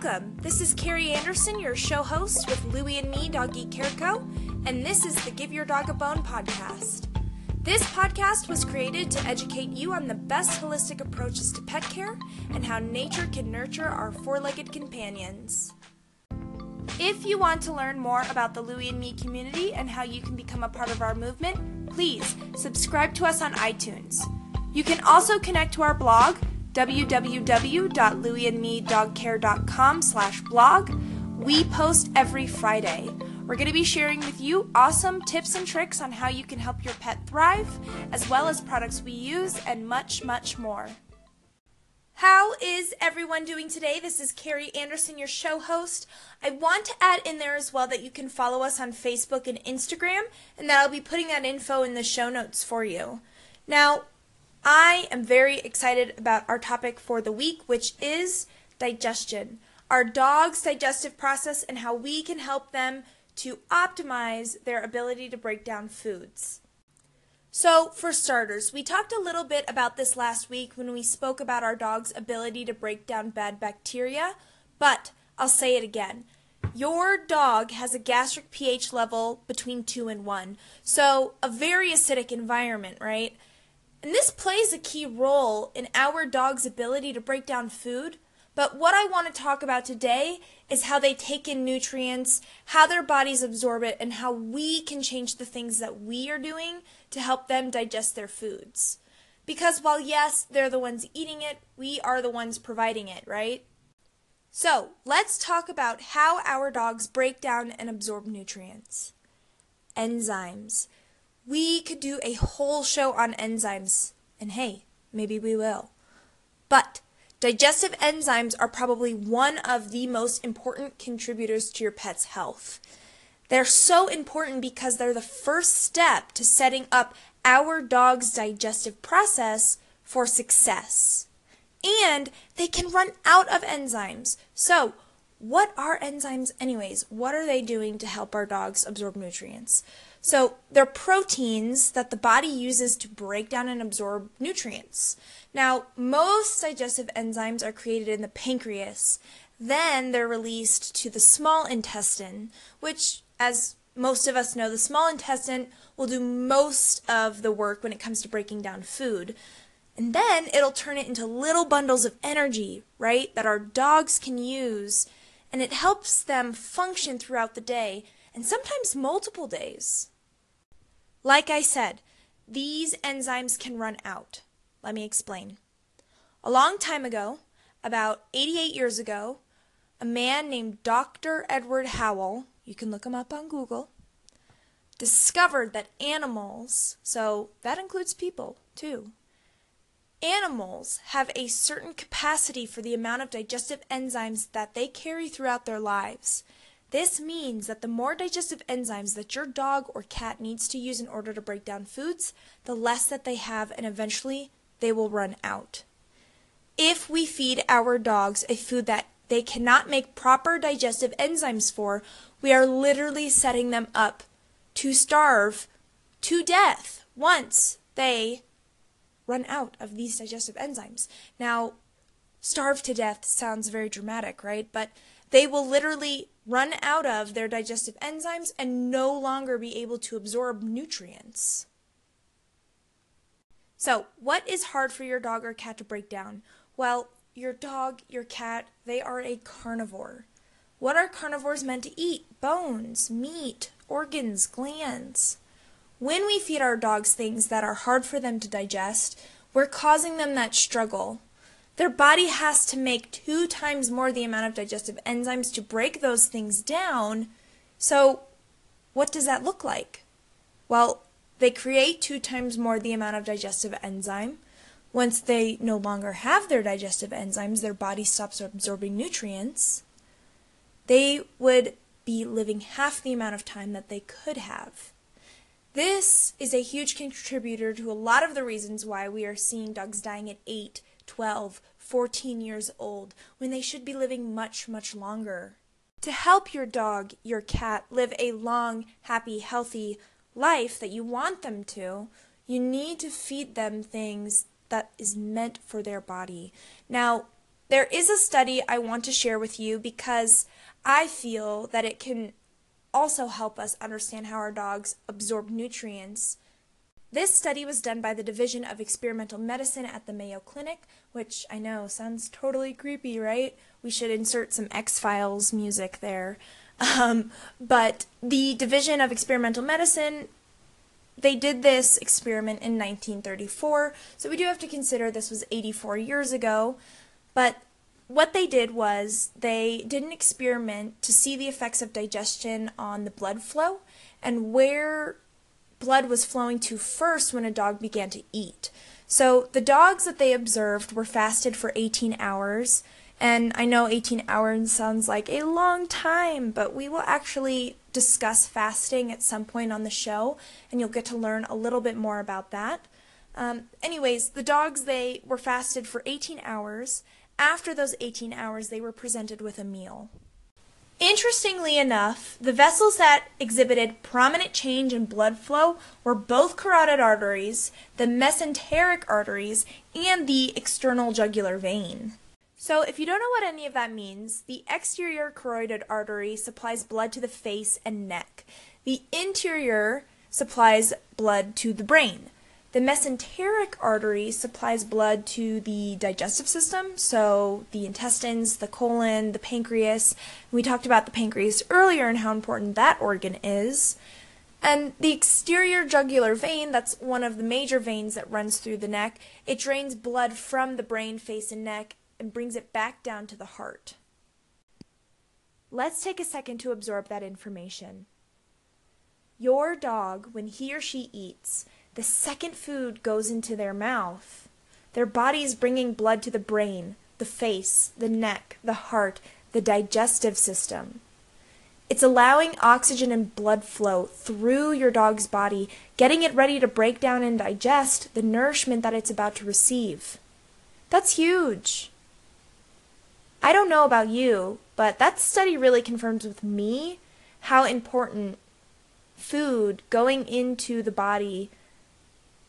Welcome. This is Carrie Anderson, your show host with Louie and me, Dog Eat Care Co., and this is the Give Your Dog a Bone podcast. This podcast was created to educate you on the best holistic approaches to pet care and how nature can nurture our four legged companions. If you want to learn more about the Louie and Me community and how you can become a part of our movement, please subscribe to us on iTunes. You can also connect to our blog www.louieandmedogcare.com slash blog. We post every Friday. We're going to be sharing with you awesome tips and tricks on how you can help your pet thrive, as well as products we use and much, much more. How is everyone doing today? This is Carrie Anderson, your show host. I want to add in there as well that you can follow us on Facebook and Instagram, and that I'll be putting that info in the show notes for you. Now, I am very excited about our topic for the week, which is digestion. Our dog's digestive process and how we can help them to optimize their ability to break down foods. So, for starters, we talked a little bit about this last week when we spoke about our dog's ability to break down bad bacteria, but I'll say it again. Your dog has a gastric pH level between 2 and 1, so a very acidic environment, right? And this plays a key role in our dog's ability to break down food. But what I want to talk about today is how they take in nutrients, how their bodies absorb it, and how we can change the things that we are doing to help them digest their foods. Because while yes, they're the ones eating it, we are the ones providing it, right? So, let's talk about how our dogs break down and absorb nutrients. Enzymes. We could do a whole show on enzymes, and hey, maybe we will. But digestive enzymes are probably one of the most important contributors to your pet's health. They're so important because they're the first step to setting up our dog's digestive process for success. And they can run out of enzymes. So, what are enzymes, anyways? What are they doing to help our dogs absorb nutrients? So they're proteins that the body uses to break down and absorb nutrients. Now, most digestive enzymes are created in the pancreas. Then they're released to the small intestine, which, as most of us know, the small intestine will do most of the work when it comes to breaking down food. And then it'll turn it into little bundles of energy, right, that our dogs can use. And it helps them function throughout the day and sometimes multiple days. Like I said, these enzymes can run out. Let me explain. A long time ago, about 88 years ago, a man named Dr. Edward Howell, you can look him up on Google, discovered that animals, so that includes people too, animals have a certain capacity for the amount of digestive enzymes that they carry throughout their lives. This means that the more digestive enzymes that your dog or cat needs to use in order to break down foods, the less that they have, and eventually they will run out. If we feed our dogs a food that they cannot make proper digestive enzymes for, we are literally setting them up to starve to death once they run out of these digestive enzymes. Now, starve to death sounds very dramatic, right? But they will literally run out of their digestive enzymes and no longer be able to absorb nutrients. So, what is hard for your dog or cat to break down? Well, your dog, your cat, they are a carnivore. What are carnivores meant to eat? Bones, meat, organs, glands. When we feed our dogs things that are hard for them to digest, we're causing them that struggle. Their body has to make two times more the amount of digestive enzymes to break those things down. So, what does that look like? Well, they create two times more the amount of digestive enzyme. Once they no longer have their digestive enzymes, their body stops absorbing nutrients. They would be living half the amount of time that they could have. This is a huge contributor to a lot of the reasons why we are seeing dogs dying at 8, 12, 14 years old when they should be living much, much longer. To help your dog, your cat, live a long, happy, healthy life that you want them to, you need to feed them things that is meant for their body. Now, there is a study I want to share with you because I feel that it can also help us understand how our dogs absorb nutrients. This study was done by the Division of Experimental Medicine at the Mayo Clinic, which I know sounds totally creepy, right? We should insert some X Files music there. Um, but the Division of Experimental Medicine, they did this experiment in 1934, so we do have to consider this was 84 years ago. But what they did was they did an experiment to see the effects of digestion on the blood flow and where blood was flowing to first when a dog began to eat. So the dogs that they observed were fasted for 18 hours. And I know 18 hours sounds like a long time, but we will actually discuss fasting at some point on the show, and you'll get to learn a little bit more about that. Um, anyways, the dogs, they were fasted for 18 hours. After those 18 hours, they were presented with a meal. Interestingly enough, the vessels that exhibited prominent change in blood flow were both carotid arteries, the mesenteric arteries, and the external jugular vein. So, if you don't know what any of that means, the exterior carotid artery supplies blood to the face and neck. The interior supplies blood to the brain. The mesenteric artery supplies blood to the digestive system, so the intestines, the colon, the pancreas. We talked about the pancreas earlier and how important that organ is. And the exterior jugular vein, that's one of the major veins that runs through the neck, it drains blood from the brain, face, and neck and brings it back down to the heart. Let's take a second to absorb that information. Your dog, when he or she eats, the second food goes into their mouth. Their body is bringing blood to the brain, the face, the neck, the heart, the digestive system. It's allowing oxygen and blood flow through your dog's body, getting it ready to break down and digest the nourishment that it's about to receive. That's huge. I don't know about you, but that study really confirms with me how important food going into the body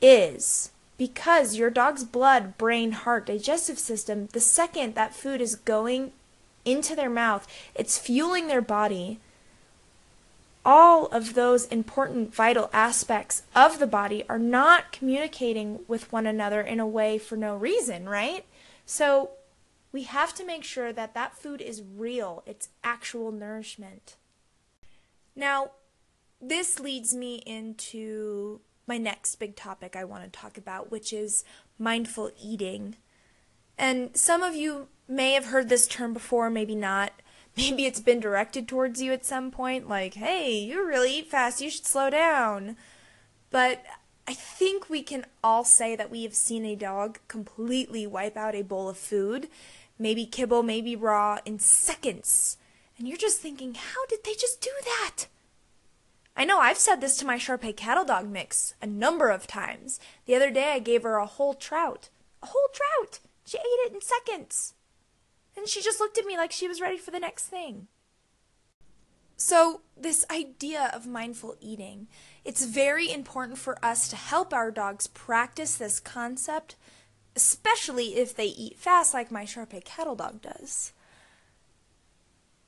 is because your dog's blood, brain, heart, digestive system, the second that food is going into their mouth, it's fueling their body. All of those important vital aspects of the body are not communicating with one another in a way for no reason, right? So we have to make sure that that food is real, it's actual nourishment. Now, this leads me into my next big topic I want to talk about, which is mindful eating. And some of you may have heard this term before, maybe not. Maybe it's been directed towards you at some point, like, hey, you really eat fast, you should slow down. But I think we can all say that we have seen a dog completely wipe out a bowl of food, maybe kibble, maybe raw, in seconds. And you're just thinking, how did they just do that? I know I've said this to my Shar Pei cattle dog mix a number of times. The other day I gave her a whole trout. A whole trout! She ate it in seconds. And she just looked at me like she was ready for the next thing. So, this idea of mindful eating, it's very important for us to help our dogs practice this concept, especially if they eat fast like my Shar Pei cattle dog does.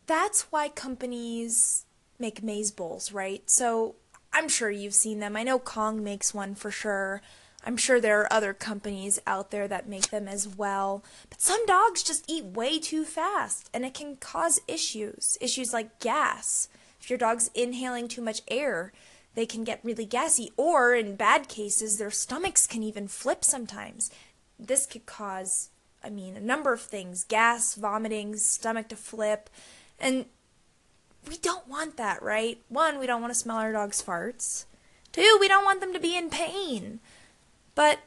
That's why companies make maze bowls, right? So I'm sure you've seen them. I know Kong makes one for sure. I'm sure there are other companies out there that make them as well. But some dogs just eat way too fast, and it can cause issues. Issues like gas. If your dog's inhaling too much air, they can get really gassy, or in bad cases, their stomachs can even flip sometimes. This could cause, I mean, a number of things gas, vomiting, stomach to flip. And we don't want that, right? One, we don't want to smell our dog's farts. Two, we don't want them to be in pain. But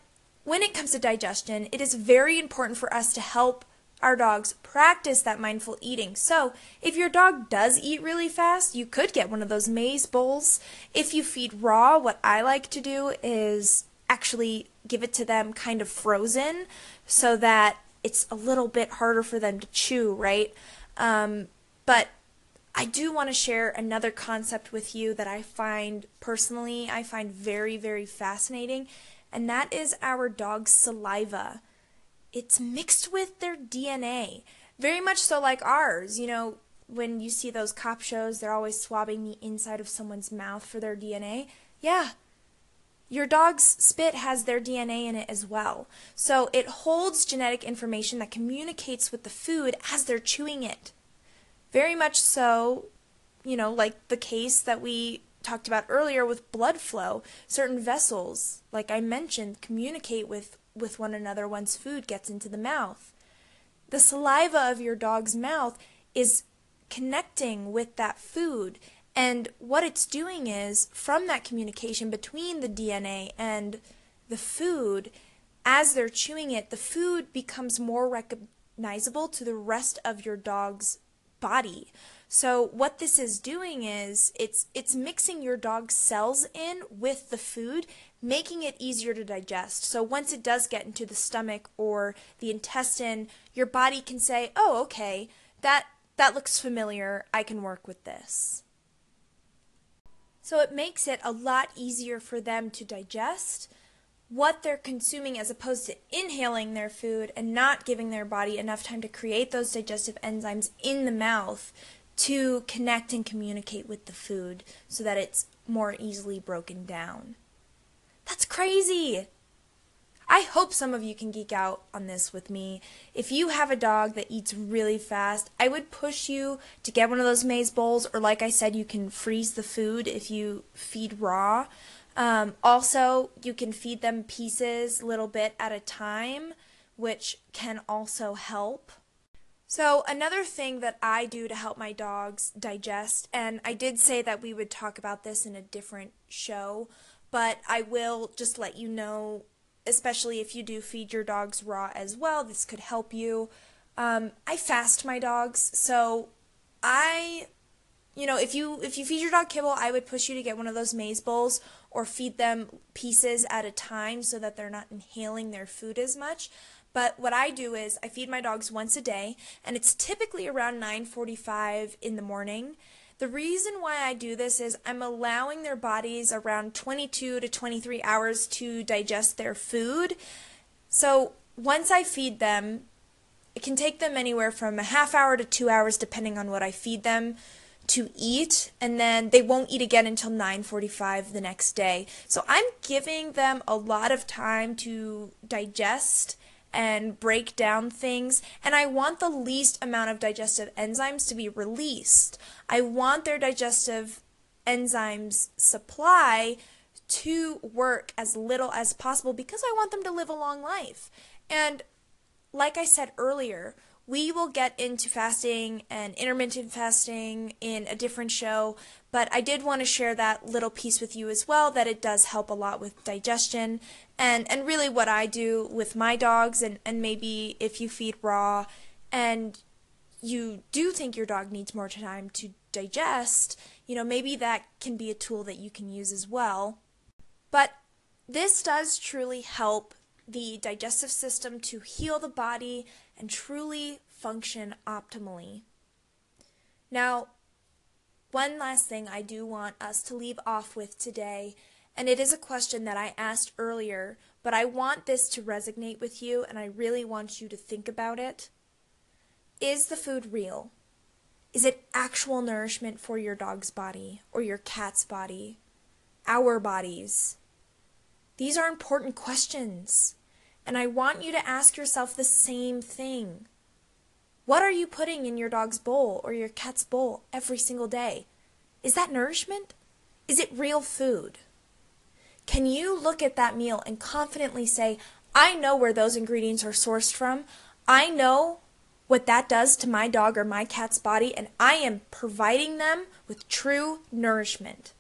when it comes to digestion, it is very important for us to help our dogs practice that mindful eating. So, if your dog does eat really fast, you could get one of those maze bowls. If you feed raw, what I like to do is actually give it to them kind of frozen so that it's a little bit harder for them to chew, right? Um, but I do want to share another concept with you that I find personally I find very very fascinating and that is our dog's saliva. it's mixed with their DNA. Very much so like ours. You know, when you see those cop shows, they're always swabbing the inside of someone's mouth for their DNA. Yeah, your dog's spit has their DNA in it as well. So it holds genetic information that communicates with the food as they're chewing it. Very much so, you know, like the case that we talked about earlier with blood flow. Certain vessels, like I mentioned, communicate with, with one another once food gets into the mouth. The saliva of your dog's mouth is connecting with that food and what it's doing is, from that communication between the DNA and the food, as they're chewing it, the food becomes more recognizable to the rest of your dog's body. So what this is doing is it's it's mixing your dog's cells in with the food, making it easier to digest. So once it does get into the stomach or the intestine, your body can say, "Oh, okay, that that looks familiar. I can work with this." So it makes it a lot easier for them to digest what they're consuming as opposed to inhaling their food and not giving their body enough time to create those digestive enzymes in the mouth to connect and communicate with the food so that it's more easily broken down. That's crazy! I hope some of you can geek out on this with me. If you have a dog that eats really fast, I would push you to get one of those maze bowls, or like I said, you can freeze the food if you feed raw. Um, also, you can feed them pieces, little bit at a time, which can also help. So, another thing that I do to help my dogs digest, and I did say that we would talk about this in a different show, but I will just let you know especially if you do feed your dogs raw as well. This could help you. Um, I fast my dogs, so I, you know, if you if you feed your dog kibble, I would push you to get one of those maze bowls or feed them pieces at a time so that they're not inhaling their food as much. But what I do is I feed my dogs once a day, and it's typically around 9:45 in the morning. The reason why I do this is I'm allowing their bodies around 22 to 23 hours to digest their food. So once I feed them, it can take them anywhere from a half hour to two hours depending on what I feed them to eat and then they won't eat again until 9:45 the next day. So I'm giving them a lot of time to digest and break down things, and I want the least amount of digestive enzymes to be released. I want their digestive enzymes supply to work as little as possible because I want them to live a long life. And like I said earlier, we will get into fasting and intermittent fasting in a different show, but I did want to share that little piece with you as well that it does help a lot with digestion and and really what I do with my dogs and and maybe if you feed raw and you do think your dog needs more time to digest, you know, maybe that can be a tool that you can use as well. But this does truly help the digestive system to heal the body and truly function optimally. Now, one last thing I do want us to leave off with today, and it is a question that I asked earlier, but I want this to resonate with you and I really want you to think about it. Is the food real? Is it actual nourishment for your dog's body or your cat's body? Our bodies? These are important questions. And I want you to ask yourself the same thing. What are you putting in your dog's bowl or your cat's bowl every single day? Is that nourishment? Is it real food? Can you look at that meal and confidently say, I know where those ingredients are sourced from. I know what that does to my dog or my cat's body, and I am providing them with true nourishment.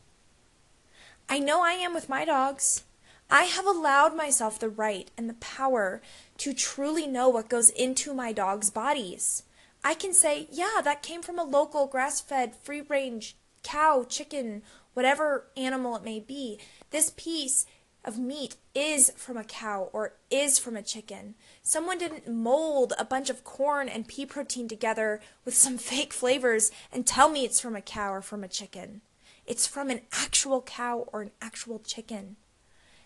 I know I am with my dogs. I have allowed myself the right and the power to truly know what goes into my dog's bodies. I can say, yeah, that came from a local grass fed, free range cow, chicken, whatever animal it may be. This piece of meat is from a cow or is from a chicken. Someone didn't mold a bunch of corn and pea protein together with some fake flavors and tell me it's from a cow or from a chicken. It's from an actual cow or an actual chicken.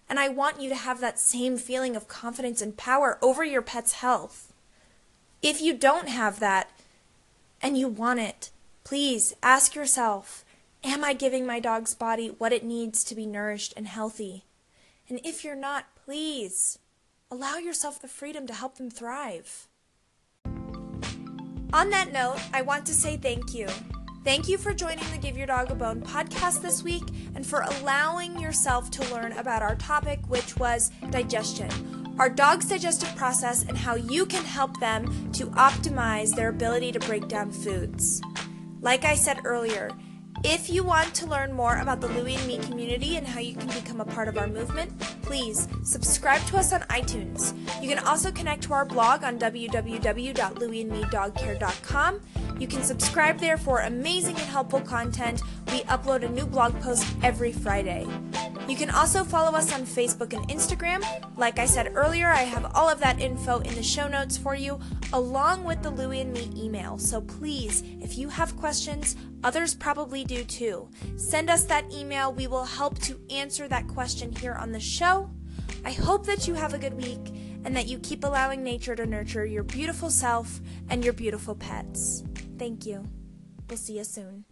And I want you to have that same feeling of confidence and power over your pet's health. If you don't have that and you want it, please ask yourself Am I giving my dog's body what it needs to be nourished and healthy? And if you're not, please allow yourself the freedom to help them thrive. On that note, I want to say thank you. Thank you for joining the Give Your Dog a Bone podcast this week and for allowing yourself to learn about our topic, which was digestion, our dog's digestive process, and how you can help them to optimize their ability to break down foods. Like I said earlier, if you want to learn more about the Louie and Me community and how you can become a part of our movement, please subscribe to us on iTunes. You can also connect to our blog on www.louieandmedogcare.com. You can subscribe there for amazing and helpful content. We upload a new blog post every Friday. You can also follow us on Facebook and Instagram. Like I said earlier, I have all of that info in the show notes for you, along with the Louie and Me email. So please, if you have questions, others probably do too. Send us that email. We will help to answer that question here on the show. I hope that you have a good week and that you keep allowing nature to nurture your beautiful self and your beautiful pets. Thank you. We'll see you soon.